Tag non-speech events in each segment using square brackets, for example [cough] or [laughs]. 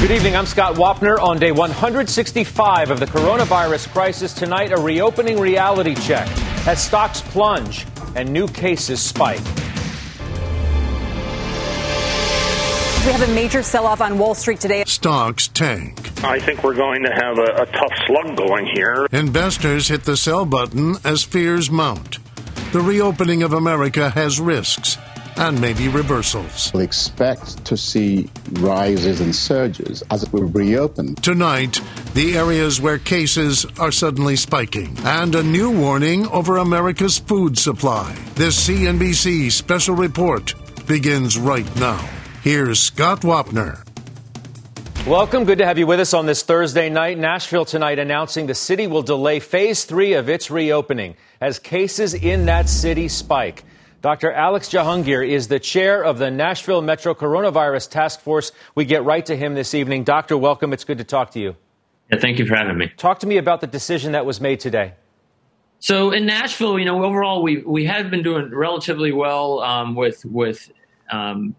Good evening. I'm Scott Wapner. On day 165 of the coronavirus crisis, tonight, a reopening reality check as stocks plunge and new cases spike. We have a major sell off on Wall Street today. Stocks tank. I think we're going to have a, a, tough slug going here. Investors hit the sell button as fears mount. The reopening of America has risks and maybe reversals. We'll expect to see rises and surges as it will reopen. Tonight, the areas where cases are suddenly spiking, and a new warning over America's food supply. This CNBC special report begins right now. Here's Scott Wapner. Welcome. Good to have you with us on this Thursday night. Nashville tonight announcing the city will delay phase three of its reopening as cases in that city spike. Dr. Alex Jahangir is the chair of the Nashville Metro Coronavirus Task Force. We get right to him this evening. Doctor, welcome. It's good to talk to you. Yeah, thank you for having me. Talk to me about the decision that was made today. So in Nashville, you know, overall we we have been doing relatively well um, with with um,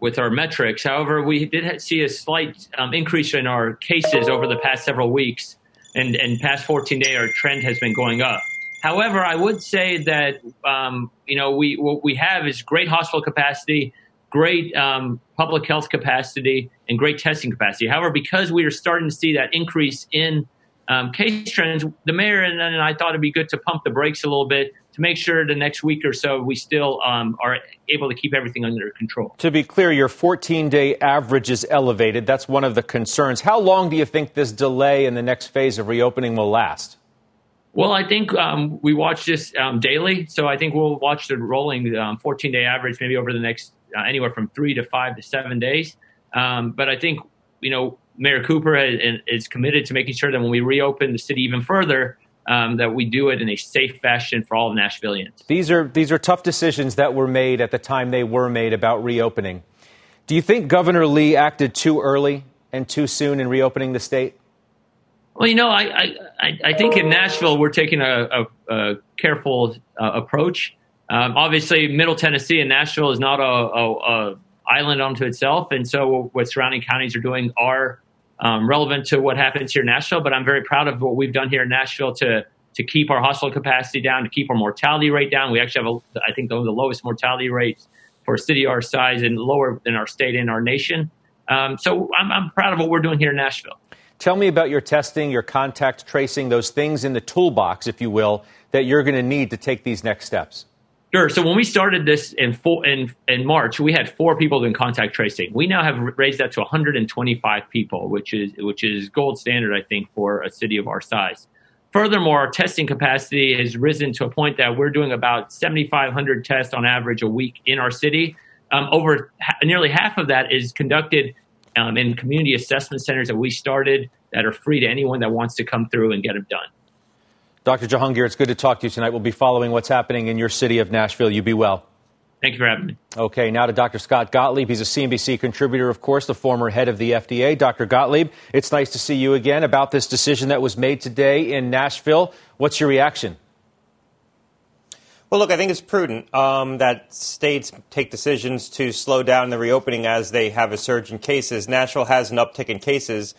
with our metrics. However, we did see a slight um, increase in our cases over the past several weeks, and and past 14 day, our trend has been going up. However, I would say that um, you know we what we have is great hospital capacity, great um, public health capacity, and great testing capacity. However, because we are starting to see that increase in um, case trends, the mayor and, and, I thought it'd be good to pump the brakes a little bit to make sure the next week or so we still um, are able to keep everything under control. To be clear, your 14 day average is elevated. That's one of the concerns. How long do you think this delay in the next phase of reopening will last? Well, I think um, we watch this um, daily, so I think we'll watch the rolling um, 14 day average maybe over the next uh, anywhere from three to five to seven days. Um, but I think you know Mayor Cooper has, is committed to making sure that when we reopen the city even further, um, that we do it in a safe fashion for all of Nashvillians. These are these are tough decisions that were made at the time they were made about reopening. Do you think Governor Lee acted too early and too soon in reopening the state? Well, you know, I, I, I think in Nashville we're taking a, a, a careful uh, approach. Um, obviously, Middle Tennessee and Nashville is not a, a, a, island unto itself, and so what surrounding counties are doing are um, relevant to what happens here in Nashville. But I'm very proud of what we've done here in Nashville to to keep our hospital capacity down, to keep our mortality rate down. We actually have, a, I think, one of the lowest mortality rates for a city our size and lower than our state and our nation. Um, so I'm, I'm proud of what we're doing here in Nashville. Tell me about your testing, your contact tracing, those things in the toolbox, if you will, that you're going to need to take these next steps. Sure. So when we started this in, full, in in March, we had four people doing contact tracing. We now have raised that to 125 people, which is which is gold standard, I think, for a city of our size. Furthermore, our testing capacity has risen to a point that we're doing about 7,500 tests on average a week in our city. Um, over ha- nearly half of that is conducted um, in community assessment centers that we started that are free to anyone that wants to come through and get them done. Dr. Jahangir, it's good to talk to you tonight. We'll be following what's happening in your city of Nashville. You be well. Thank you for having me. Okay, now to Dr. Scott Gottlieb. He's a CNBC contributor, of course, the former head of the FDA. Dr. Gottlieb, it's nice to see you again about this decision that was made today in Nashville. What's your reaction? Well, look, I think it's prudent um, that states take decisions to slow down the reopening as they have a surge in cases. Nashville has an uptick in cases.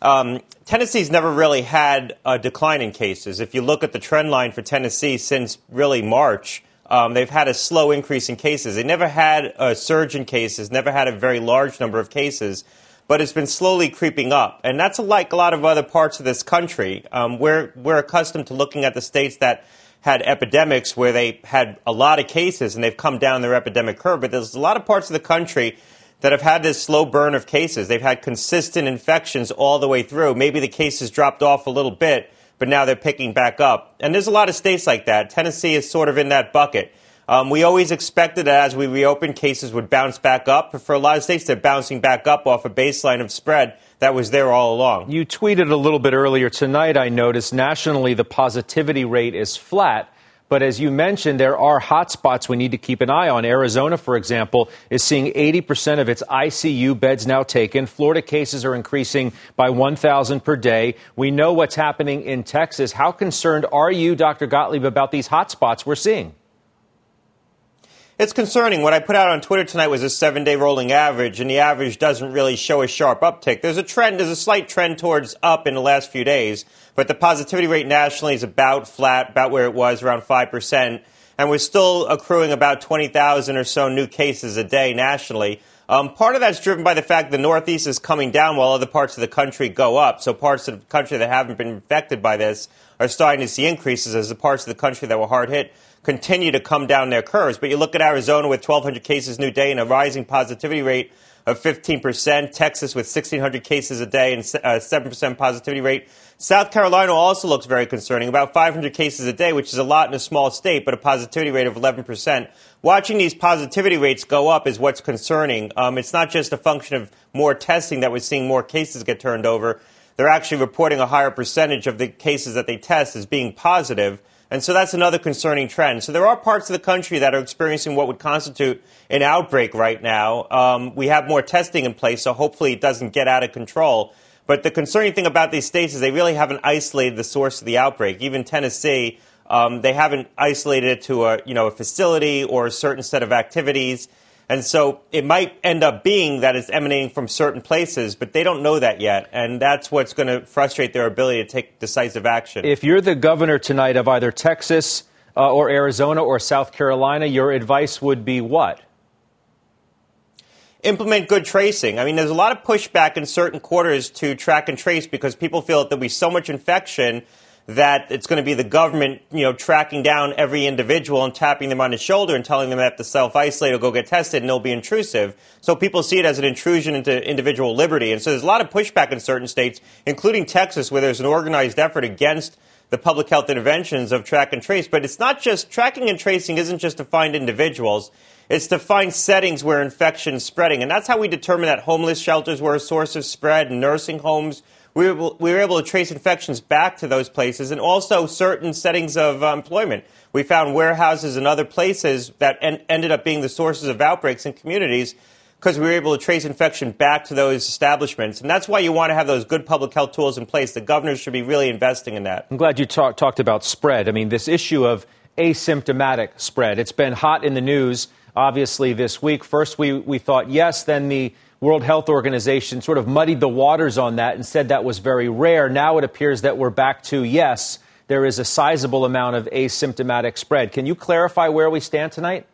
Um, Tennessee's never really had a decline in cases. If you look at the trend line for Tennessee since really March, um, they've had a slow increase in cases. They never had a surge in cases, never had a very large number of cases, but it's been slowly creeping up. And that's like a lot of other parts of this country. Um, we're, we're accustomed to looking at the states that had epidemics where they had a lot of cases and they've come down their epidemic curve. But there's a lot of parts of the country that have had this slow burn of cases. They've had consistent infections all the way through. Maybe the cases dropped off a little bit, but now they're picking back up. And there's a lot of states like that. Tennessee is sort of in that bucket. Um, we always expected that as we reopen, cases would bounce back up. But for a lot of states, they're bouncing back up off a baseline of spread that was there all along. You tweeted a little bit earlier tonight, I noticed nationally the positivity rate is flat. But as you mentioned, there are hotspots we need to keep an eye on. Arizona, for example, is seeing 80% of its ICU beds now taken. Florida cases are increasing by 1,000 per day. We know what's happening in Texas. How concerned are you, Dr. Gottlieb, about these hotspots we're seeing? It's concerning. What I put out on Twitter tonight was a seven day rolling average, and the average doesn't really show a sharp uptick. There's a trend, there's a slight trend towards up in the last few days, but the positivity rate nationally is about flat, about where it was, around 5%. And we're still accruing about 20,000 or so new cases a day nationally. Um, part of that's driven by the fact the Northeast is coming down while other parts of the country go up. So parts of the country that haven't been infected by this are starting to see increases as the parts of the country that were hard hit continue to come down their curves. But you look at Arizona with 1,200 cases new day and a rising positivity rate of 15%, Texas with 1,600 cases a day and a uh, 7% positivity rate. South Carolina also looks very concerning, about 500 cases a day, which is a lot in a small state, but a positivity rate of 11%. Watching these positivity rates go up is what's concerning. Um, it's not just a function of more testing that we're seeing more cases get turned over. They're actually reporting a higher percentage of the cases that they test as being positive. And so that's another concerning trend. So there are parts of the country that are experiencing what would constitute an outbreak right now. Um, we have more testing in place, so hopefully it doesn't get out of control. But the concerning thing about these states is they really haven't isolated the source of the outbreak. Even Tennessee, um, they haven't isolated it to a you know a facility or a certain set of activities. And so it might end up being that it's emanating from certain places, but they don't know that yet. And that's what's going to frustrate their ability to take decisive action. If you're the governor tonight of either Texas uh, or Arizona or South Carolina, your advice would be what? implement good tracing. I mean, there's a lot of pushback in certain quarters to track and trace because people feel that there'll be so much infection that it's going to be the government, you know, tracking down every individual and tapping them on the shoulder and telling them they have to self-isolate or go get tested and it'll be intrusive. So people see it as an intrusion into individual liberty. And so there's a lot of pushback in certain states, including Texas, where there's an organized effort against the public health interventions of track and trace. But it's not just tracking and tracing isn't just to find individuals. It's to find settings where infection is spreading. And that's how we determine that homeless shelters were a source of spread, nursing homes we were, able, we were able to trace infections back to those places and also certain settings of uh, employment. We found warehouses and other places that en- ended up being the sources of outbreaks in communities because we were able to trace infection back to those establishments. And that's why you want to have those good public health tools in place. The governors should be really investing in that. I'm glad you talk, talked about spread. I mean, this issue of asymptomatic spread, it's been hot in the news, obviously, this week. First, we, we thought yes, then the World Health Organization sort of muddied the waters on that and said that was very rare. Now it appears that we're back to yes, there is a sizable amount of asymptomatic spread. Can you clarify where we stand tonight?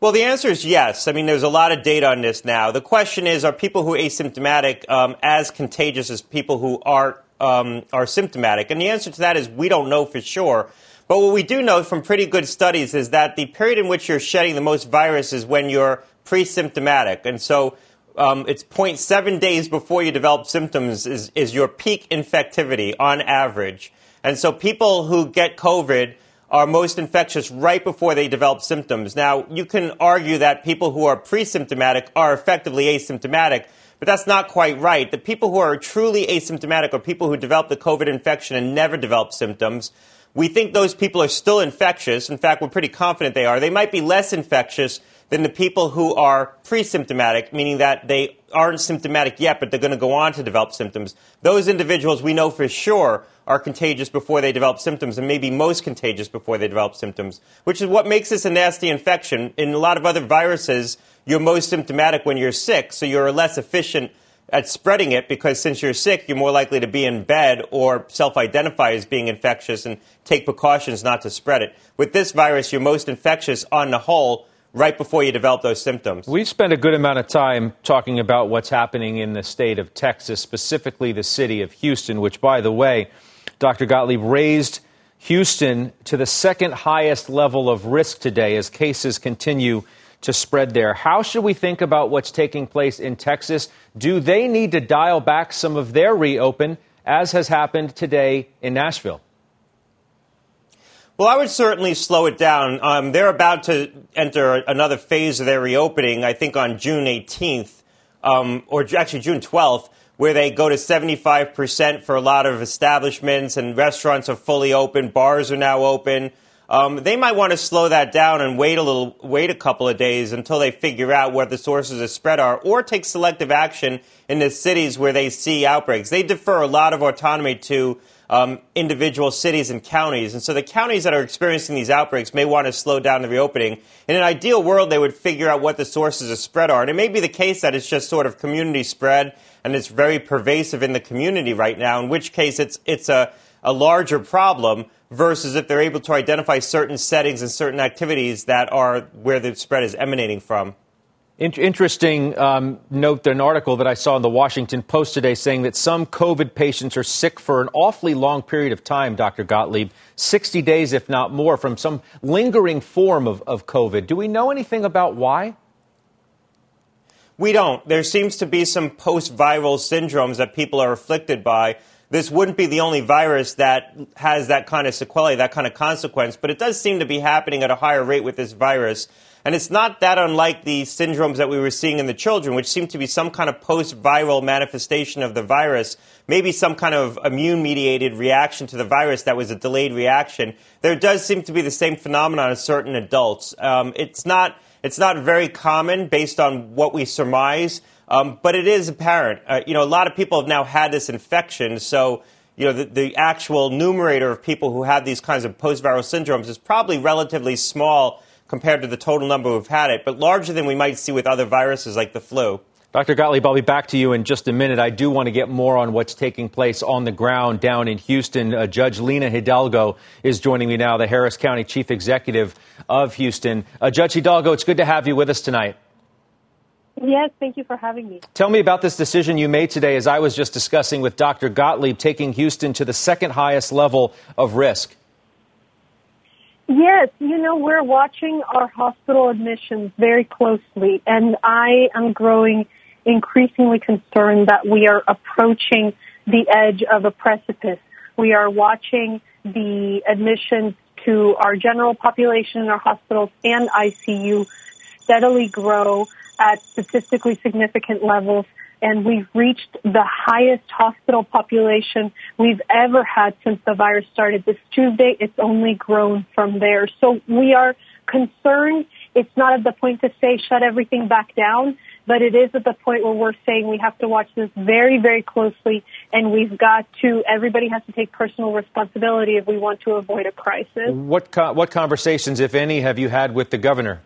Well, the answer is yes. I mean, there's a lot of data on this now. The question is, are people who are asymptomatic um, as contagious as people who are um, are symptomatic? And the answer to that is we don't know for sure. But what we do know from pretty good studies is that the period in which you're shedding the most virus is when you're pre-symptomatic. And so um, it's 0.7 days before you develop symptoms is, is your peak infectivity on average. And so people who get COVID are most infectious right before they develop symptoms. Now, you can argue that people who are pre-symptomatic are effectively asymptomatic, but that's not quite right. The people who are truly asymptomatic are people who develop the COVID infection and never develop symptoms. We think those people are still infectious. In fact, we're pretty confident they are. They might be less infectious than the people who are pre-symptomatic, meaning that they aren't symptomatic yet, but they're going to go on to develop symptoms. Those individuals we know for sure are contagious before they develop symptoms and maybe most contagious before they develop symptoms, which is what makes this a nasty infection. In a lot of other viruses, you're most symptomatic when you're sick, so you're less efficient at spreading it because since you're sick, you're more likely to be in bed or self identify as being infectious and take precautions not to spread it. With this virus, you're most infectious on the whole right before you develop those symptoms. We've spent a good amount of time talking about what's happening in the state of Texas, specifically the city of Houston, which, by the way, Dr. Gottlieb raised Houston to the second highest level of risk today as cases continue to spread there. How should we think about what's taking place in Texas? Do they need to dial back some of their reopen, as has happened today in Nashville? Well, I would certainly slow it down. Um, they're about to enter another phase of their reopening, I think on June 18th, um, or actually June 12th, where they go to 75% for a lot of establishments and restaurants are fully open, bars are now open. Um, they might want to slow that down and wait a little, wait a couple of days until they figure out where the sources of spread are, or take selective action in the cities where they see outbreaks. They defer a lot of autonomy to um, individual cities and counties. And so the counties that are experiencing these outbreaks may want to slow down the reopening. In an ideal world, they would figure out what the sources of spread are. And it may be the case that it's just sort of community spread and it's very pervasive in the community right now, in which case it's, it's a, a larger problem versus if they're able to identify certain settings and certain activities that are where the spread is emanating from. Interesting um, note, an article that I saw in the Washington Post today saying that some COVID patients are sick for an awfully long period of time, Dr. Gottlieb, 60 days, if not more, from some lingering form of, of COVID. Do we know anything about why? We don't. There seems to be some post viral syndromes that people are afflicted by. This wouldn't be the only virus that has that kind of sequelae, that kind of consequence, but it does seem to be happening at a higher rate with this virus. And it's not that unlike the syndromes that we were seeing in the children, which seem to be some kind of post viral manifestation of the virus, maybe some kind of immune mediated reaction to the virus that was a delayed reaction. There does seem to be the same phenomenon in certain adults. Um, it's, not, it's not very common based on what we surmise, um, but it is apparent. Uh, you know, a lot of people have now had this infection, so you know, the, the, actual numerator of people who have these kinds of post-viral syndromes is probably relatively small compared to the total number who've had it, but larger than we might see with other viruses like the flu. Dr. Gottlieb, I'll be back to you in just a minute. I do want to get more on what's taking place on the ground down in Houston. Uh, Judge Lina Hidalgo is joining me now, the Harris County Chief Executive of Houston. Uh, Judge Hidalgo, it's good to have you with us tonight. Yes, thank you for having me. Tell me about this decision you made today, as I was just discussing with Dr. Gottlieb, taking Houston to the second highest level of risk. Yes, you know, we're watching our hospital admissions very closely, and I am growing increasingly concerned that we are approaching the edge of a precipice. We are watching the admissions to our general population in our hospitals and ICU steadily grow at statistically significant levels and we've reached the highest hospital population we've ever had since the virus started this Tuesday. It's only grown from there. So we are concerned. It's not at the point to say shut everything back down, but it is at the point where we're saying we have to watch this very, very closely and we've got to, everybody has to take personal responsibility if we want to avoid a crisis. What, co- what conversations, if any, have you had with the governor?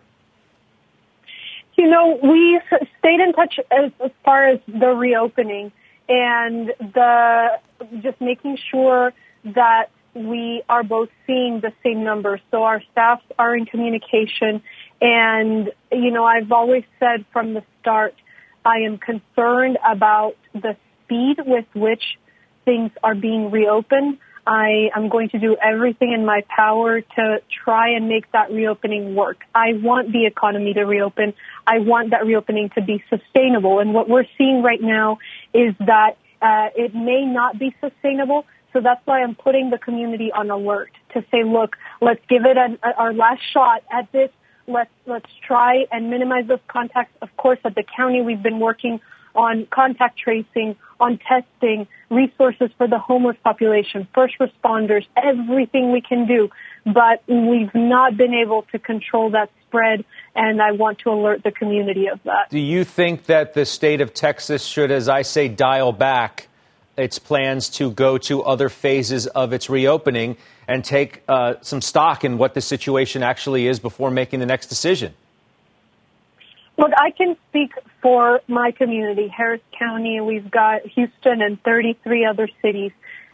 You know, we stayed in touch as, as far as the reopening and the just making sure that we are both seeing the same numbers. So our staffs are in communication. And, you know, I've always said from the start, I am concerned about the speed with which things are being reopened. I am going to do everything in my power to try and make that reopening work. I want the economy to reopen. I want that reopening to be sustainable. And what we're seeing right now is that uh, it may not be sustainable. So that's why I'm putting the community on alert to say, look, let's give it a, a, our last shot at this. Let's let's try and minimize those contacts. Of course, at the county, we've been working on contact tracing, on testing, resources for the homeless population, first responders, everything we can do. But we've not been able to control that spread, and I want to alert the community of that. Do you think that the state of Texas should, as I say, dial back its plans to go to other phases of its reopening and take uh, some stock in what the situation actually is before making the next decision? Look, I can speak for my community, Harris County. We've got Houston and 33 other cities.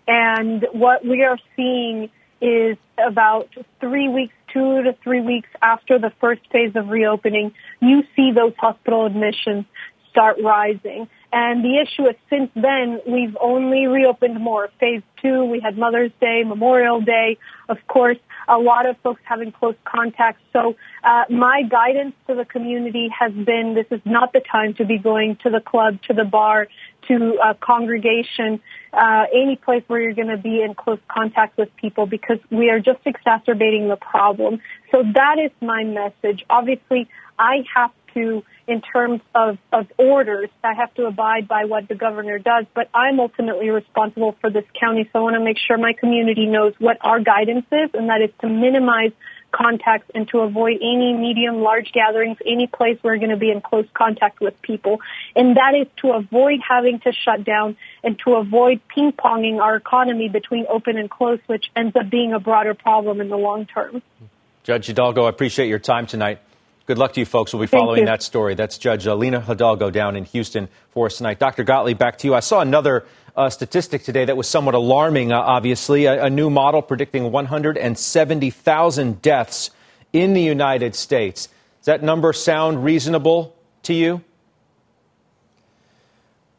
And what we are seeing is about three weeks, two to three weeks after the first phase of reopening, you see those hospital admissions start rising. And the issue is since then, we've only reopened more. Phase two, we had Mother's Day, Memorial Day, of course, a lot of folks having close contacts. So uh, my guidance to the community has been this is not the time to be going to the club, to the bar, to a congregation, uh, any place where you're going to be in close contact with people because we are just exacerbating the problem. So that is my message. Obviously, I have to, in terms of, of orders, I have to abide by what the governor does, but I'm ultimately responsible for this county, so I want to make sure my community knows what our guidance is, and that is to minimize contacts and to avoid any medium, large gatherings, any place we're going to be in close contact with people. And that is to avoid having to shut down and to avoid ping-ponging our economy between open and close, which ends up being a broader problem in the long term. Judge Hidalgo, I appreciate your time tonight. Good luck to you folks. We'll be following that story. That's Judge Alina Hidalgo down in Houston for us tonight. Dr. Gottlieb, back to you. I saw another uh, statistic today that was somewhat alarming, uh, obviously. A, a, new model predicting 170,000 deaths in the United States. Does that number sound reasonable to you?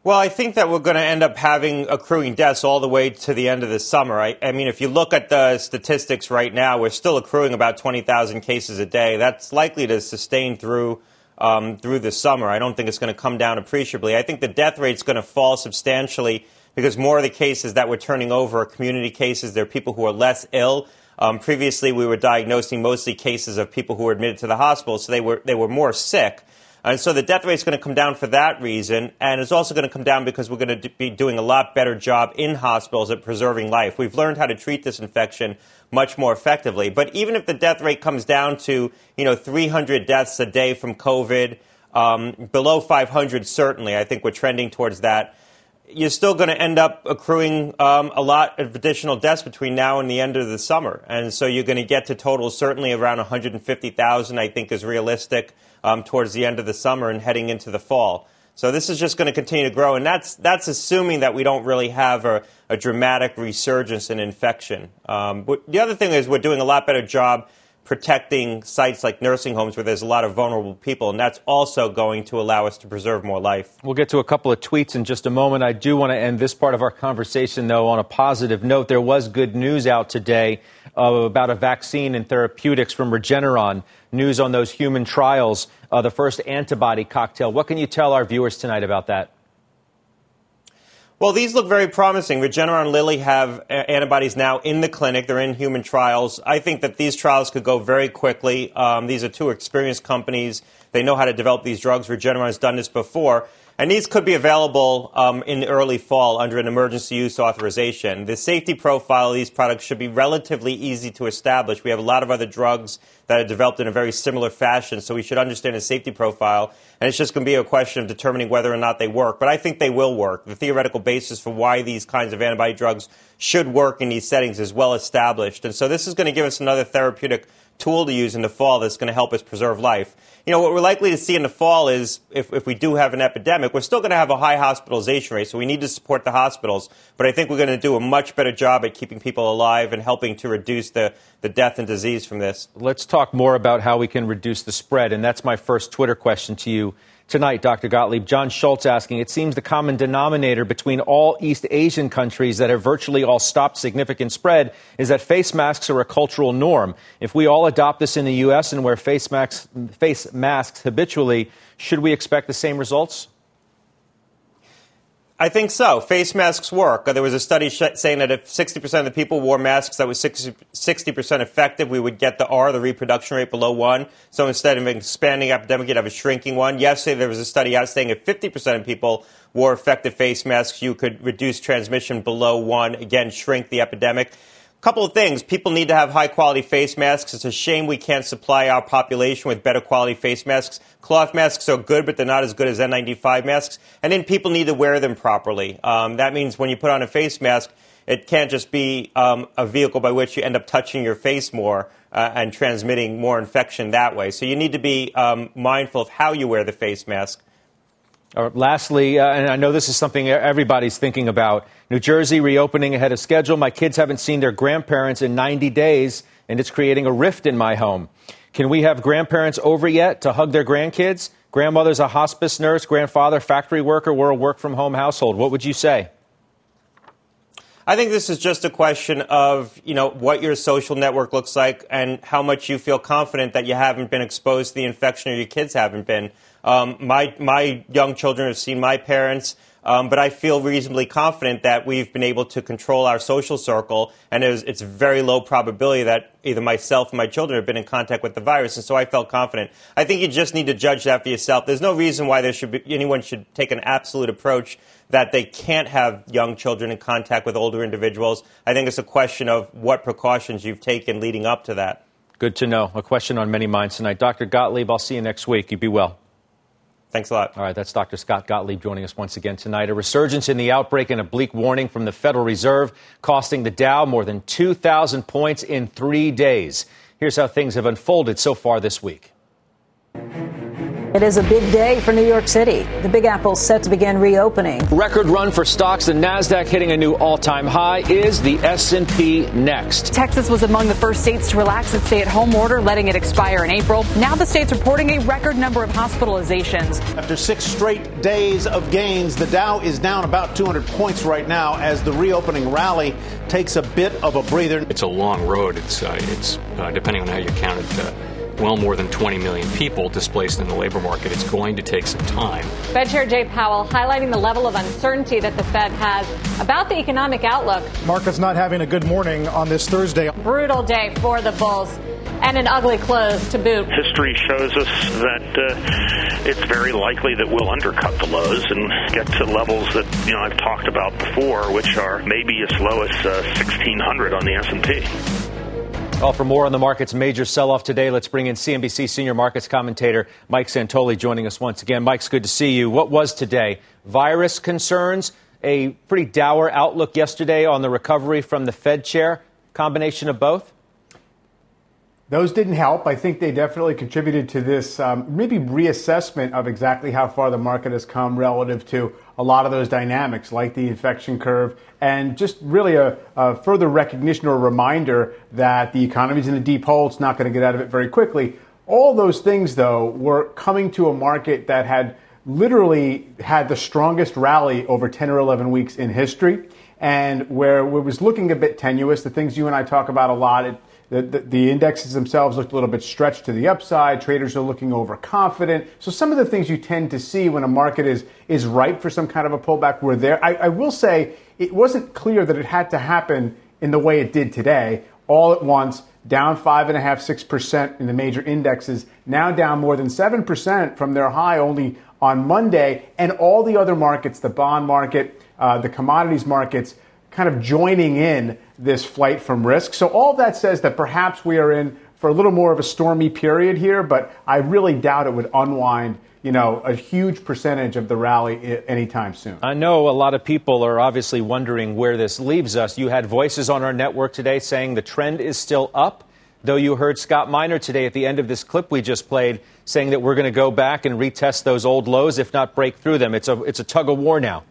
Well, I think that we're going to end up having accruing deaths all the way to the end of the summer. I, I mean, if you look at the statistics right now, we're still accruing about 20,000 cases a day. That's likely to sustain through um, through the summer. I don't think it's going to come down appreciably. I think the death rate is going to fall substantially because more of the cases that we're turning over are community cases. They're people who are less ill. Um, previously, we were diagnosing mostly cases of people who were admitted to the hospital, so they were they were more sick. And so the death rate is going to come down for that reason, and it's also going to come down because we're going to be doing a lot better job in hospitals at preserving life. We've learned how to treat this infection much more effectively. But even if the death rate comes down to you know 300 deaths a day from COVID, um, below 500 certainly, I think we're trending towards that you're still going to end up accruing um, a lot of additional deaths between now and the end of the summer. And so you're going to get to totals certainly around 150,000, I think is realistic um, towards the end of the summer and heading into the fall. So this is just going to continue to grow. And that's, that's assuming that we don't really have a, a dramatic resurgence in infection. Um, the other thing is we're doing a lot better job protecting sites like nursing homes where there's a lot of vulnerable people, and that's also going to allow us to preserve more life. We'll get to a couple of tweets in just a moment. I do want to end this part of our conversation, though, on a positive note. There was good news out today uh, about a vaccine and therapeutics from Regeneron. News on those human trials, uh, the first antibody cocktail. What can you tell our viewers tonight about that? Well, these look very promising. Regeneron and Lilly have antibodies now in the clinic. They're in human trials. I think that these trials could go very quickly. Um, these are two experienced companies. They know how to develop these drugs. Regeneron has done this before. And these could be available um, in early fall under an emergency use authorization. The safety profile of these products should be relatively easy to establish. We have a lot of other drugs that are developed in a very similar fashion, so we should understand the safety profile. And it's just going to be a question of determining whether or not they work. But I think they will work. The theoretical basis for why these kinds of antibody drugs should work in these settings is well established. And so this is going to give us another therapeutic tool to use in the fall that's going to help us preserve life. You know, what we're likely to see in the fall is if, if we do have an epidemic, we're still going to have a high hospitalization rate, so we need to support the hospitals. But I think we're going to do a much better job at keeping people alive and helping to reduce the, the death and disease from this. Let's talk more about how we can reduce the spread. And that's my first Twitter question to you tonight, Dr. Gottlieb. John Schultz asking, it seems the common denominator between all East Asian countries that have virtually all stopped significant spread is that face masks are a cultural norm. If we all adopt this in the U.S. and wear face masks, face masks habitually, should we expect the same results? I think so. Face masks work. There was a study sh- saying that if 60% of the people wore masks that was 60, percent effective, we would get the R, the reproduction rate, below one. So instead of an expanding epidemic, you'd have a shrinking one. Yesterday, there was a study out saying if 50% of people wore effective face masks, you could reduce transmission below one, again, shrink the epidemic couple of things. People need to have high quality face masks. It's a shame we can't supply our population with better quality face masks. Cloth masks are good, but they're not as good as N95 masks. And then people need to wear them properly. Um, that means when you put on a face mask, it can't just be um, a vehicle by which you end up touching your face more uh, and transmitting more infection that way. So you need to be um, mindful of how you wear the face mask. Uh, lastly, uh, and I know this is something everybody's thinking about New Jersey reopening ahead of schedule. My kids haven't seen their grandparents in 90 days, and it's creating a rift in my home. Can we have grandparents over yet to hug their grandkids? Grandmother's a hospice nurse, grandfather, factory worker, we're a work from home household. What would you say? I think this is just a question of, you know, what your social network looks like and how much you feel confident that you haven't been exposed to the infection or your kids haven't been. Um, my, my young children have seen my parents. Um, but I feel reasonably confident that we've been able to control our social circle, and it was, it's very low probability that either myself or my children have been in contact with the virus, and so I felt confident. I think you just need to judge that for yourself. There's no reason why there should be, anyone should take an absolute approach that they can't have young children in contact with older individuals. I think it's a question of what precautions you've taken leading up to that. Good to know. A question on many minds tonight. Dr. Gottlieb, I'll see you next week. You be well. Thanks a lot. All right, that's Dr. Scott Gottlieb joining us once again tonight. A resurgence in the outbreak and a bleak warning from the Federal Reserve, costing the Dow more than 2,000 points in three days. Here's how things have unfolded so far this week. It is a big day for New York City. The Big Apple set to begin reopening. Record run for stocks. The Nasdaq hitting a new all-time high. Is the S&P next? Texas was among the first states to relax its stay-at-home order, letting it expire in April. Now the state's reporting a record number of hospitalizations. After six straight days of gains, the Dow is down about 200 points right now as the reopening rally takes a bit of a breather. It's a long road. It's uh, it's uh, depending on how you count it. Uh, well more than 20 million people displaced in the labor market. It's going to take some time. Fed Chair Jay Powell highlighting the level of uncertainty that the Fed has about the economic outlook. Markets not having a good morning on this Thursday. Brutal day for the bulls and an ugly close to boot. History shows us that uh, it's very likely that we'll undercut the lows and get to levels that you know I've talked about before, which are maybe as low as uh, 1600 on the S&P. Well, for more on the market's major sell off today, let's bring in CNBC senior markets commentator Mike Santoli joining us once again. Mike's good to see you. What was today? Virus concerns, a pretty dour outlook yesterday on the recovery from the Fed chair. Combination of both? Those didn't help. I think they definitely contributed to this um, maybe reassessment of exactly how far the market has come relative to a lot of those dynamics, like the infection curve, and just really a, a further recognition or reminder that the economy's in a deep hole. It's not going to get out of it very quickly. All those things, though, were coming to a market that had literally had the strongest rally over 10 or 11 weeks in history, and where it was looking a bit tenuous. The things you and I talk about a lot. It, the, the, the, indexes themselves looked a little bit stretched to the upside. Traders are looking overconfident. So some of the things you tend to see when a market is is ripe for some kind of a pullback were there. I, I will say it wasn't clear that it had to happen in the way it did today, all at once, down five and a half, six percent in the major indexes, now down more than seven percent from their high only on Monday, and all the other markets, the bond market, uh, the commodities markets kind of joining in this flight from risk. So all that says that perhaps we are in for a little more of a stormy period here, but I really doubt it would unwind you know, a huge percentage of the rally anytime soon. I know a lot of people are obviously wondering where this leaves us. You had voices on our network today saying the trend is still up, though you heard Scott Minerd today at the end of this clip we just played saying that we're going to go back and retest those old lows, if not break through them. It's a, it's a tug of war now.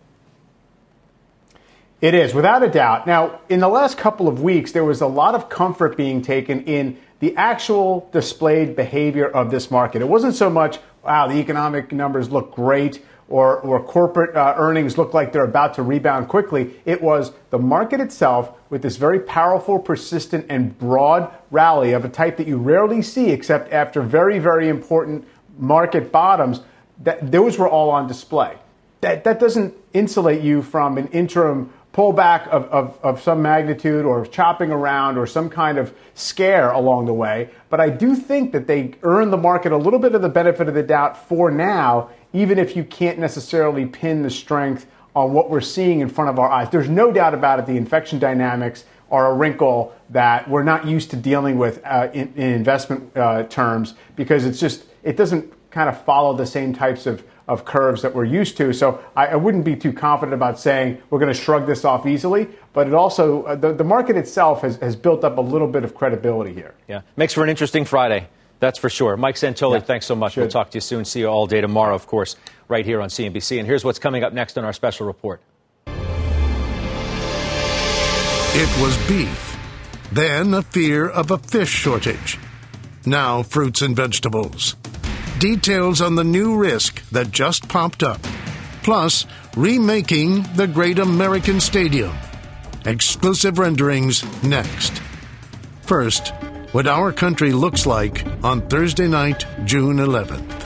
It is, without a doubt. Now, in the last couple of weeks, there was a lot of comfort being taken in the actual displayed behavior of this market. It wasn't so much, wow, the economic numbers look great or, or corporate uh, earnings look like they're about to rebound quickly. It was the market itself with this very powerful, persistent, and broad rally of a type that you rarely see except after very, very important market bottoms. That those were all on display. That, that doesn't insulate you from an interim pullback of, of, of some magnitude or chopping around or some kind of scare along the way. But I do think that they earn the market a little bit of the benefit of the doubt for now, even if you can't necessarily pin the strength on what we're seeing in front of our eyes. There's no doubt about it, the infection dynamics are a wrinkle that we're not used to dealing with uh, in, in, investment uh, terms because it's just, it doesn't kind of follow the same types of of curves that we're used to. So I, I wouldn't be too confident about saying we're going to shrug this off easily. But it also, uh, the, the market itself has, has built up a little bit of credibility here. Yeah. Makes for an interesting Friday. That's for sure. Mike Santoli, yeah, thanks so much. Should. We'll talk to you soon. See you all day tomorrow, of course, right here on CNBC. And here's what's coming up next on our special report. It was beef, then a fear of a fish shortage. now fruits and vegetables. Details on the new risk that just popped up. Plus, remaking the Great American Stadium. Exclusive renderings next. First, what our country looks like on Thursday night, June 11th.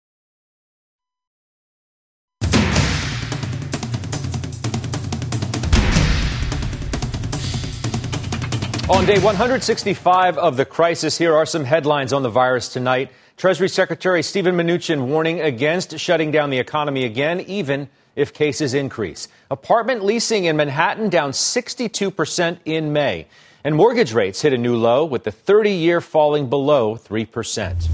On day 165 of the crisis, here are some headlines on the virus tonight. Treasury Secretary Steven Mnuchin warning against shutting down the economy again, even if cases increase. Apartment leasing in Manhattan down 62% in May. And mortgage rates hit a new low, with the 30 year falling below 3%.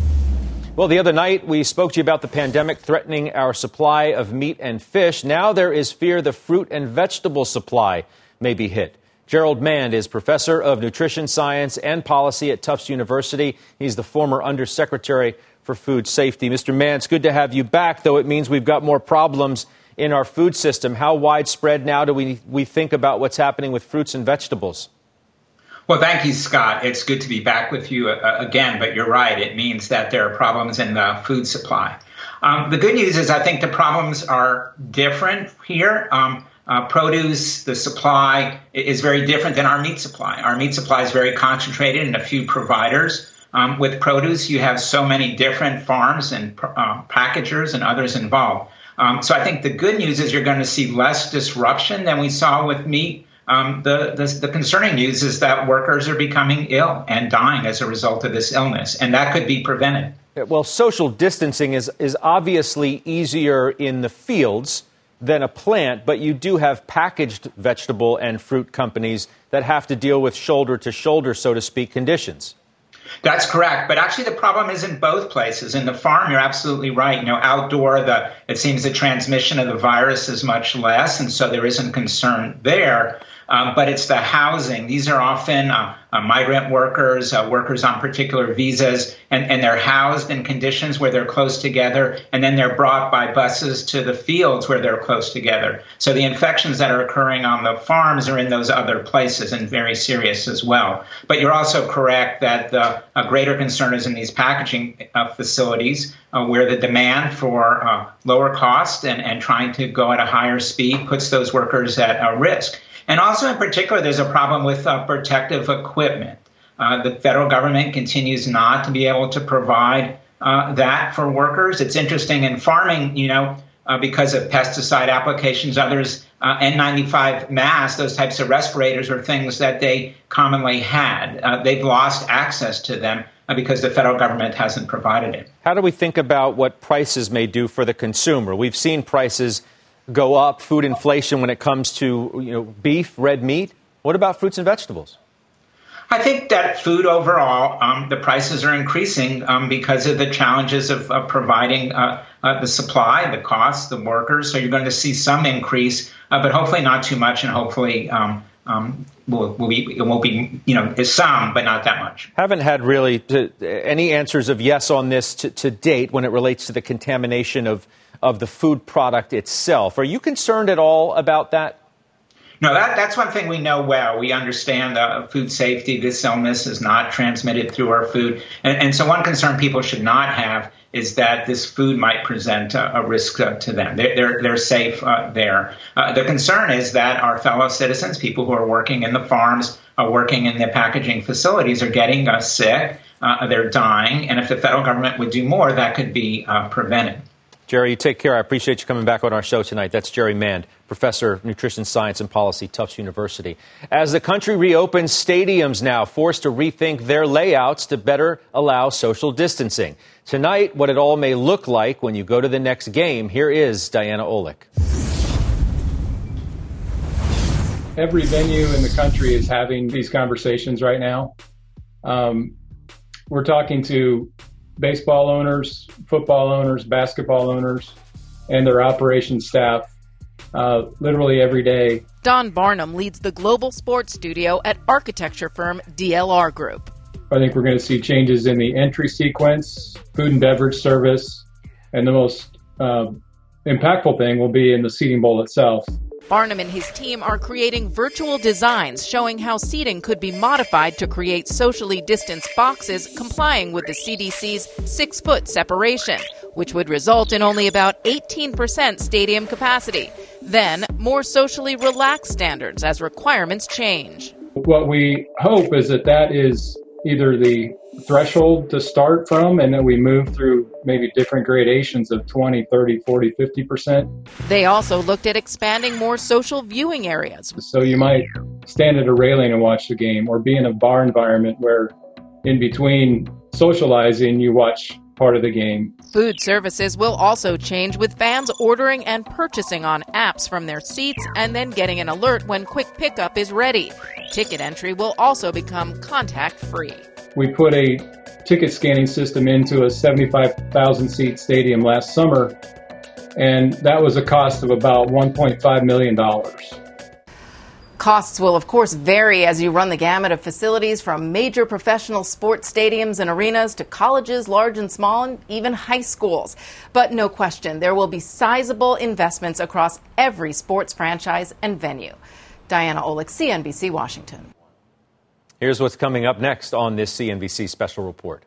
Well, the other night we spoke to you about the pandemic threatening our supply of meat and fish. Now there is fear the fruit and vegetable supply may be hit. Jerold Mande is professor of nutrition science and policy at Tufts University. He's the former undersecretary for food safety. Mr. Mande, it's good to have you back, though it means we've got more problems in our food system. How widespread now do we, we think about what's happening with fruits and vegetables? Well, thank you, Scott. It's good to be back with you uh, again, but you're right. It means that there are problems in the food supply. Um, the good news is I think the problems are different here. Um, uh, produce, the supply is very different than our meat supply. Our meat supply is very concentrated in a few providers. Um, with produce, you have so many different farms and uh, packagers and others involved. Um, so I think the good news is you're going to see less disruption than we saw with meat. Um, the, the, the concerning news is that workers are becoming ill and dying as a result of this illness, and that could be prevented. Well, social distancing is is obviously easier in the fields than a plant, but you do have packaged vegetable and fruit companies that have to deal with shoulder to shoulder, so to speak, conditions. That's correct. But actually, the problem is in both places. In the farm, you're absolutely right. You know, outdoor, the it seems the transmission of the virus is much less, and so there isn't concern there. Um, but it's the housing. These are often uh, uh, migrant workers, uh, workers on particular visas, and, and they're housed in conditions where they're close together, and then they're brought by buses to the fields where they're close together. So the infections that are occurring on the farms are in those other places and very serious as well. But you're also correct that the a greater concern is in these packaging uh, facilities uh, where the demand for uh, lower cost and, and trying to go at a higher speed puts those workers at a risk. And also, in particular, there's a problem with uh, protective equipment. Uh, the federal government continues not to be able to provide uh, that for workers. It's interesting in farming, you know, uh, because of pesticide applications, others, uh, N95 masks, those types of respirators are things that they commonly had. Uh, they've lost access to them because the federal government hasn't provided it. How do we think about what prices may do for the consumer? We've seen prices go up, food inflation when it comes to you know beef, red meat. What about fruits and vegetables? I think that food overall, um, the prices are increasing um, because of the challenges of, of providing uh, uh, the supply, the cost, the workers. So you're going to see some increase, uh, but hopefully not too much, and hopefully um, um, will, be it won't be you know some, but not that much. Haven't had really to, any answers of yes on this to, to date when it relates to the contamination of of the food product itself. Are you concerned at all about that? No, that, that's one thing we know well. We understand uh, food safety. This illness is not transmitted through our food. And, and, so, one concern people should not have is that this food might present a, a risk uh, to them. They're, they're, they're safe uh, there. Uh, the concern is that our fellow citizens, people who are working in the farms, are working in the packaging facilities, are getting uh, sick. Uh, they're dying. And if the federal government would do more, that could be prevented. Jerry, you take care. I appreciate you coming back on our show tonight. That's Jerry Mande, professor of nutrition science and policy, Tufts University. As the country reopens, stadiums now forced to rethink their layouts to better allow social distancing. Tonight, what it all may look like when you go to the next game. Here is Diana Olick. Every venue in the country is having these conversations right now. Um, we're talking to baseball owners, football owners, basketball owners, and their operations staff uh, literally every day. Don Barnum leads the global sports studio at architecture firm DLR Group. I think we're going to see changes in the entry sequence, food and beverage service, and the most uh, impactful thing will be in the seating bowl itself. Barnum and his team are creating virtual designs showing how seating could be modified to create socially distanced boxes complying with the CDC's six foot separation, which would result in only about 18% stadium capacity. Then, more socially relaxed standards as requirements change. What we hope is that that is either the threshold to start from and then we move through maybe different gradations of 20 30 40 50% they also looked at expanding more social viewing areas so you might stand at a railing and watch the game or be in a bar environment where in between socializing you watch part of the game. Food services will also change with fans ordering and purchasing on apps from their seats and then getting an alert when quick pickup is ready. Ticket entry will also become contact free we put a ticket scanning system into a 75,000 seat stadium last summer, and that was a cost of about $1.5 million. Costs will, of course, vary as you run the gamut of facilities from major professional sports stadiums and arenas to colleges, large and small, and even high schools. But no question, there will be sizable investments across every sports franchise and venue. Diana Olick, CNBC, Washington. Here's what's coming up next on this CNBC special report.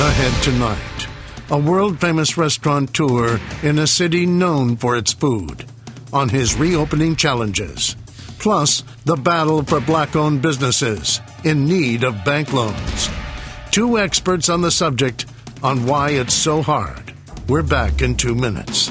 Ahead tonight, a world famous restaurateur in a city known for its food on his reopening challenges. Plus, the battle for black owned businesses in need of bank loans. Two experts on the subject on why it's so hard. We're back in two minutes.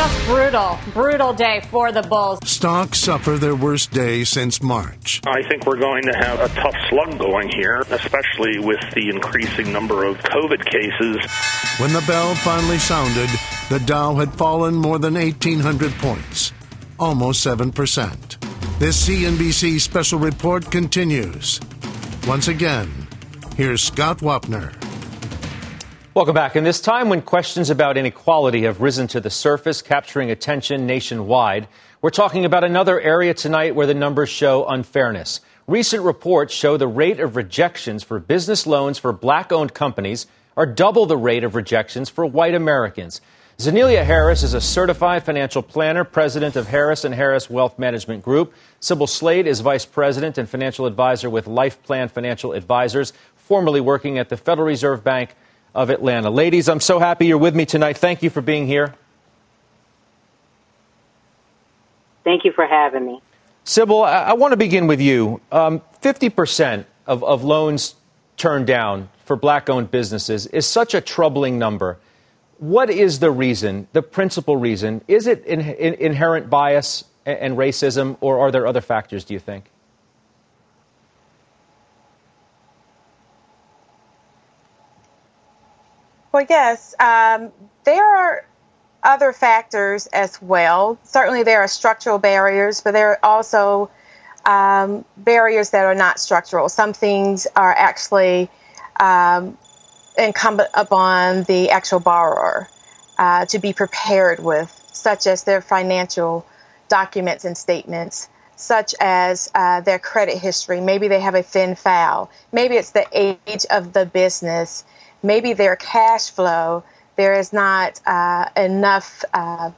Just brutal, brutal day for the Bulls. Stocks suffer their worst day since March. I think we're going to have a tough slug going here, especially with the increasing number of COVID cases. When the bell finally sounded, the Dow had fallen more than 1,800 points, almost 7%. This CNBC special report continues. Once again, here's Scott Wapner. Welcome back. In this time when questions about inequality have risen to the surface, capturing attention nationwide, we're talking about another area tonight where the numbers show unfairness. Recent reports show the rate of rejections for business loans for black owned companies are double the rate of rejections for white Americans. Zenelia Harris is a certified financial planner, president of Harris and Harris Wealth Management Group. Sybil Slade is vice president and financial advisor with Life Plan Financial Advisors, formerly working at the Federal Reserve Bank of Atlanta. Ladies, I'm so happy you're with me tonight. Thank you for being here. Thank you for having me. Sybil, I, I want to begin with you. Um, 50% of, of loans turned down for black owned businesses is such a troubling number. What is the reason, the principal reason? Is it in, in, inherent bias and, and racism, or are there other factors, do you think? Well, yes, um, there are other factors as well. Certainly, there are structural barriers, but there are also um, barriers that are not structural. Some things are actually um, incumbent upon the actual borrower uh, to be prepared with, such as their financial documents and statements, such as uh, their credit history. Maybe they have a thin file. Maybe it's the age of the business. Maybe their cash flow. There is not uh, enough uh,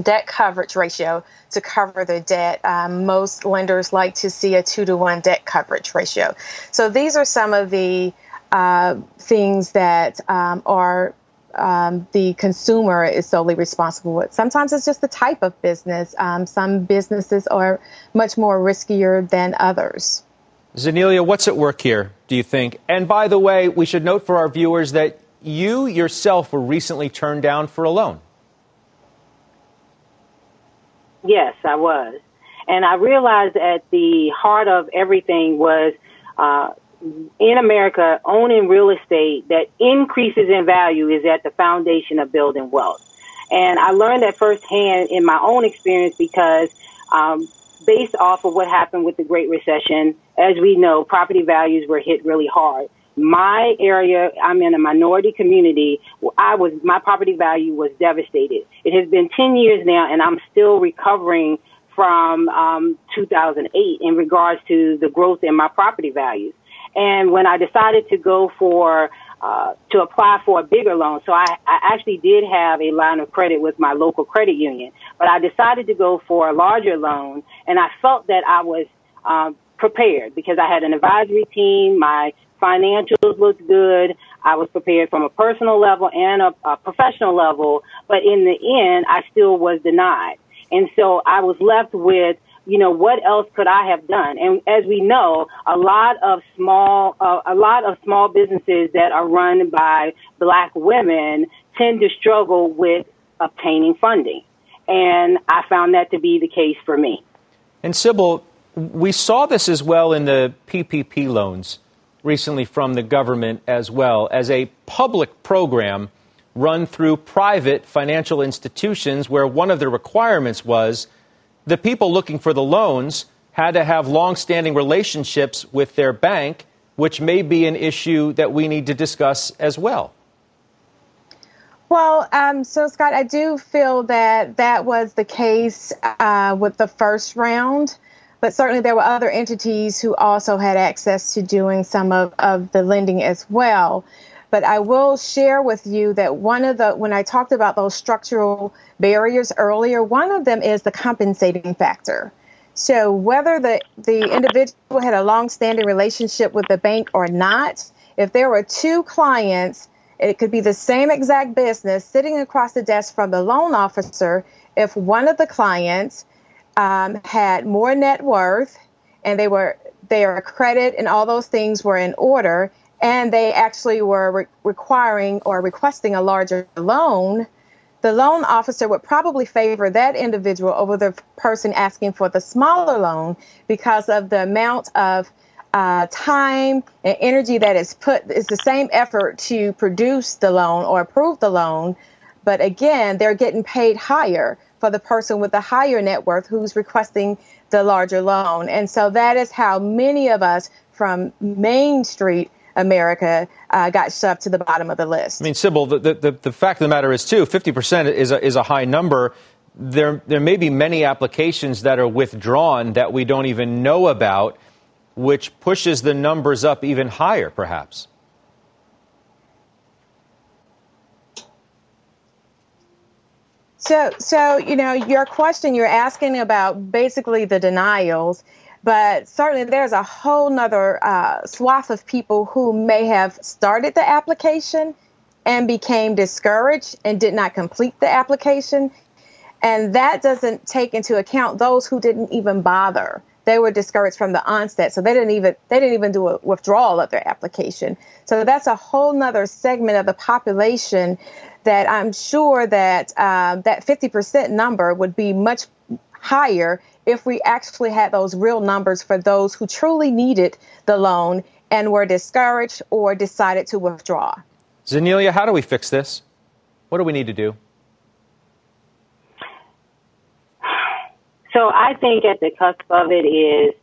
debt coverage ratio to cover the debt. Um, most lenders like to see a two to one debt coverage ratio. So these are some of the uh, things that um, are um, the consumer is solely responsible with. Sometimes it's just the type of business. Um, some businesses are much more riskier than others. Zenelia, what's at work here, do you think? And by the way, we should note for our viewers that you yourself were recently turned down for a loan. Yes, I was. And I realized at the heart of everything was uh, in America, owning real estate that increases in value is at the foundation of building wealth. And I learned that firsthand in my own experience because um, based off of what happened with the Great Recession, as we know, property values were hit really hard. My area, I'm in a minority community. I was, my property value was devastated. It has been 10 years now and I'm still recovering from um, 2008 in regards to the growth in my property values. And when I decided to go for uh, to apply for a bigger loan. So I, I actually did have a line of credit with my local credit union, but I decided to go for a larger loan, and I felt that I was um, prepared because I had an advisory team. My financials looked good. I was prepared from a personal level and a, a professional level, but in the end, I still was denied. And so I was left with you know, what else could I have done? And as we know, a lot of small, uh, a lot of small businesses that are run by black women tend to struggle with obtaining funding. And I found that to be the case for me. And Sybil, we saw this as well in the PPP loans recently from the government as well as a public program run through private financial institutions where one of the requirements was the people looking for the loans had to have long-standing relationships with their bank, which may be an issue that we need to discuss as well. Well, um, so Scott, I do feel that that was the case uh, with the first round, but certainly there were other entities who also had access to doing some of, of the lending as well. But I will share with you that one of the, when I talked about those structural barriers earlier, one of them is the compensating factor. So whether the, the individual had a long-standing relationship with the bank or not, if there were two clients, it could be the same exact business sitting across the desk from the loan officer. If one of the clients um, had more net worth and they were their credit and all those things were in order, and they actually were re- requiring or requesting a larger loan, the loan officer would probably favor that individual over the person asking for the smaller loan because of the amount of uh, time and energy that is put. It's the same effort to produce the loan or approve the loan, but again, they're getting paid higher for the person with the higher net worth who's requesting the larger loan. And so that is how many of us from Main Street America uh, got shoved to the bottom of the list. I mean, Sybil, the, the, the fact of the matter is, too, 50% is a, is a high number. There, there may be many applications that are withdrawn that we don't even know about, which pushes the numbers up even higher, perhaps. So, so you know, your question you're asking about basically the denials, but certainly there's a whole nother uh, swath of people who may have started the application and became discouraged and did not complete the application, and that doesn't take into account those who didn't even bother. They were discouraged from the onset, so they didn't even they didn't even do a withdrawal of their application. So that's a whole nother segment of the population that I'm sure that uh, that 50% number would be much higher if we actually had those real numbers for those who truly needed the loan and were discouraged or decided to withdraw. Zenelia, how do we fix this? What do we need to do? So I think at the cusp of it is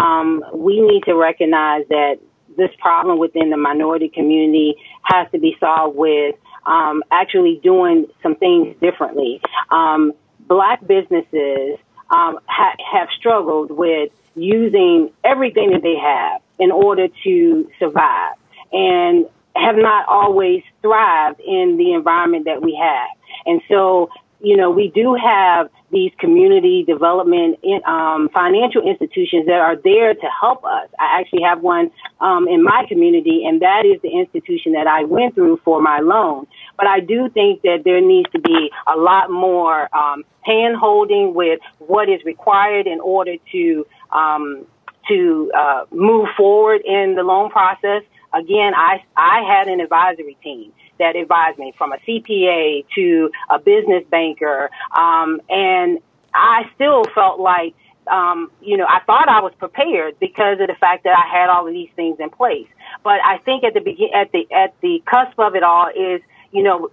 um, we need to recognize that this problem within the minority community has to be solved with um, actually doing some things differently. Um, black businesses um, ha- have struggled with using everything that they have in order to survive and have not always thrived in the environment that we have. And so, you know, we do have these community development in, um, financial institutions that are there to help us. I actually have one um, in my community, and that is the institution that I went through for my loan. But I do think that there needs to be a lot more um, hand holding with what is required in order to um, to uh, move forward in the loan process. Again, I I had an advisory team that advised me from a CPA to a business banker. Um, and I still felt like, um, you know, I thought I was prepared because of the fact that I had all of these things in place. But I think at the begin, at the, at the cusp of it all is, you know,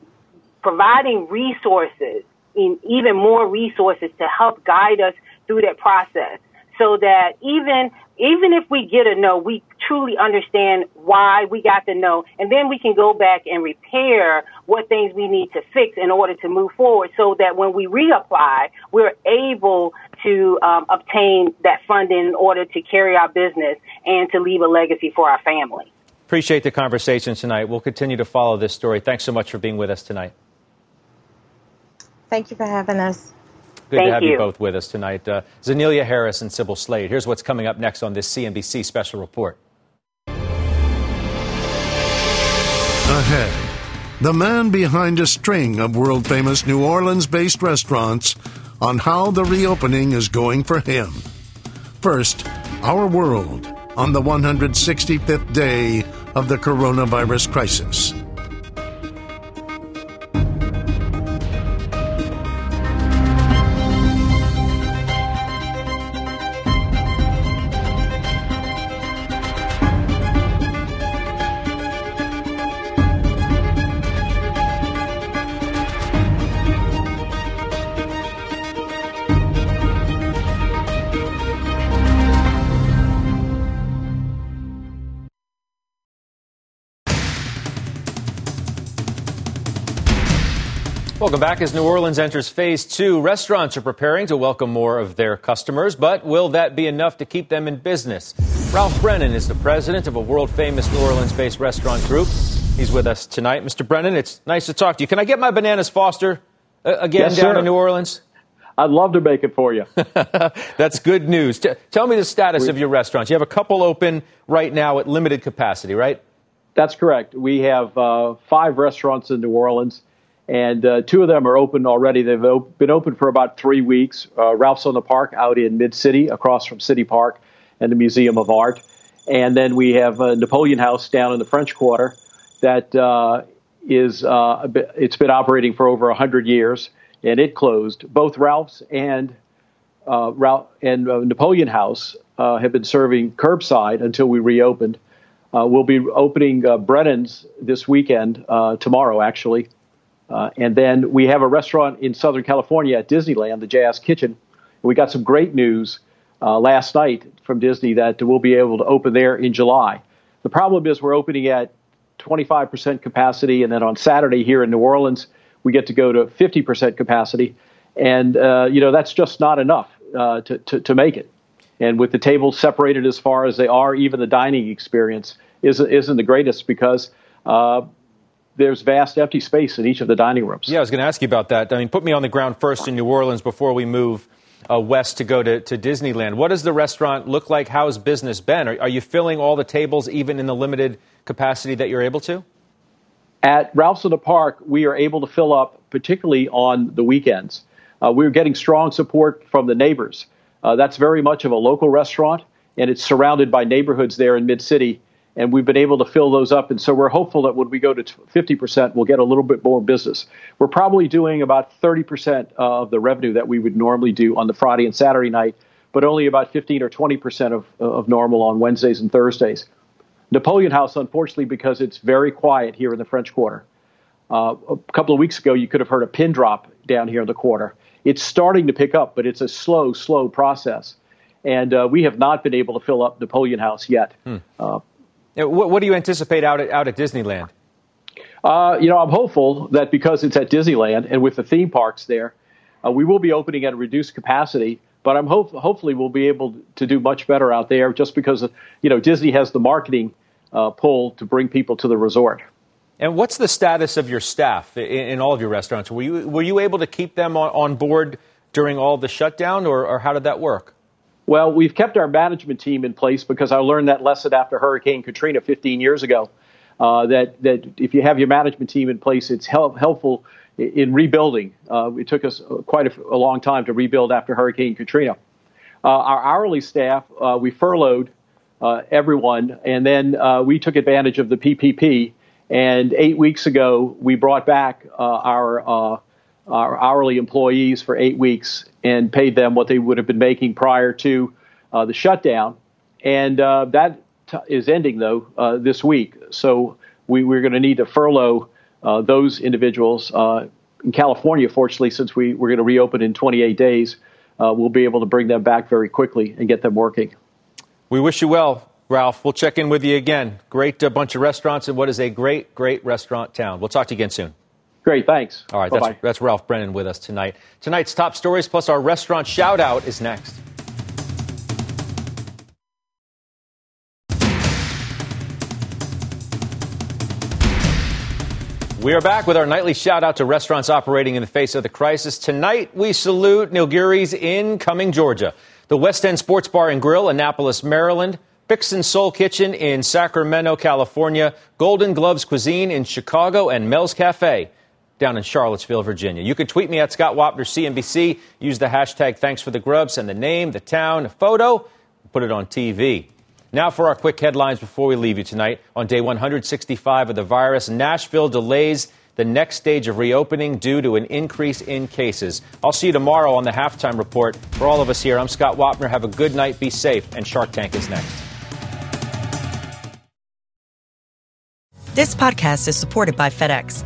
providing resources, even more resources to help guide us through that process so that even even if we get a no, we truly understand why we got the no, and then we can go back and repair what things we need to fix in order to move forward so that when we reapply, we're able to um, obtain that funding in order to carry our business and to leave a legacy for our family. Appreciate the conversation tonight. We'll continue to follow this story. Thanks so much for being with us tonight. Thank you for having us. Good Thank to have you. you. both with us tonight. Uh, Zanelia Harris and Sybil Slade. Here's what's coming up next on this CNBC special report. Ahead, the man behind a string of world famous New Orleans based restaurants on how the reopening is going for him. First, our world on the 165th day of the coronavirus crisis. Welcome back. As New Orleans enters phase two, restaurants are preparing to welcome more of their customers, but will that be enough to keep them in business? Ralph Brennan is the president of a world famous New Orleans based restaurant group. He's with us tonight. Mr. Brennan, it's nice to talk to you. Can I get my bananas Foster uh, again Yes, down sir. in New Orleans? I'd love to make it for you. [laughs] That's good news. T- tell me the status of your restaurants. You have a couple open right now at limited capacity, right? That's correct. We have uh, five restaurants in New Orleans, and uh, two of them are open already. They've op- been open for about three weeks. Uh, Ralph's on the Park out in Mid City, across from City Park and the Museum of Art. And then we have uh, Napoleon House down in the French Quarter that uh, is uh, bit, it's been operating for over 100 years, and it closed. Both Ralph's and uh, Ralph and uh, Napoleon House have been serving curbside until we reopened. We'll be opening Brennan's this weekend, tomorrow actually. Uh, and then we have a restaurant in Southern California at Disneyland, the Jazz Kitchen. We got some great news uh, last night from Disney that we'll be able to open there in July. The problem is we're opening at 25% capacity, and then on Saturday here in New Orleans, we get to go to 50% capacity. And, uh, you know, that's just not enough uh, to, to, to, make it. And with the tables separated as far as they are, even the dining experience isn't, isn't the greatest because uh, there's vast empty space in each of the dining rooms. Yeah, I was going to ask you about that. I mean, put me on the ground first in New Orleans before we move uh, west to go to, to Disneyland. What does the restaurant look like? How's business been? Are, are you filling all the tables, even in the limited capacity that you're able to? At Ralph's in the Park, we are able to fill up, particularly on the weekends. Uh, we're getting strong support from the neighbors. Uh, that's very much of a local restaurant, and it's surrounded by neighborhoods there in Mid City and we've been able to fill those up. And so we're hopeful that when we go to 50%, we'll get a little bit more business. We're probably doing about 30% of the revenue that we would normally do on the Friday and Saturday night, but only about 15 or 20% of, of normal on Wednesdays and Thursdays. Napoleon House, unfortunately, because it's very quiet here in the French Quarter. Uh, a couple of weeks ago, you could have heard a pin drop down here in the quarter. It's starting to pick up, but it's a slow, slow process. And uh, we have not been able to fill up Napoleon House yet. Hmm. Uh, what, what do you anticipate out at, out at Disneyland? Uh, you know, I'm hopeful that because it's at Disneyland and with the theme parks there, uh, we will be opening at a reduced capacity. But I'm hope hopefully we'll be able to do much better out there, just because you know Disney has the marketing uh, pull to bring people to the resort. And what's the status of your staff in, in, all of your restaurants? Were you were you able to keep them on, on board during all the shutdown, or, or how did that work? Well, we've kept our management team in place because I learned that lesson after Hurricane Katrina 15 years ago. Uh, that that if you have your management team in place, it's help, helpful in rebuilding. Uh, it took us quite a, a, long time to rebuild after Hurricane Katrina. Uh, our hourly staff, uh, we furloughed uh, everyone, and then uh, we took advantage of the PPP. And eight weeks ago, we brought back our our hourly employees for eight weeks and paid them what they would have been making prior to uh, the shutdown. And uh, that t- is ending, though, uh, this week. So we, are going to need to furlough uh, those individuals. Uh, in California, fortunately, since we, we're going to reopen in 28 days, uh, we'll be able to bring them back very quickly and get them working. We wish you well, Ralph. We'll check in with you again. Great bunch of restaurants in what is a great, great restaurant town. We'll talk to you again soon. Great, thanks. All right, that's, that's, Ralph Brennan with us tonight. Tonight's top stories plus our restaurant shout out is next. We are back with our nightly shout out to restaurants operating in the face of the crisis. Tonight, we salute Nilgiri's in Cumming, Georgia, the West End Sports Bar and Grill, Annapolis, Maryland, Bixen Soul Kitchen in Sacramento, California, Golden Gloves Cuisine in Chicago, and Mel's Cafe down in Charlottesville, Virginia. You can tweet me at Scott Wapner, CNBC. Use the hashtag thanks for the grub. Send the name, the town, a photo, put it on TV. Now for our quick headlines before we leave you tonight. On day 165 of the virus, Nashville delays the next stage of reopening due to an increase in cases. I'll see you tomorrow on the halftime report. For all of us here, I'm Scott Wapner. Have a good night, be safe, and Shark Tank is next. This podcast is supported by FedEx.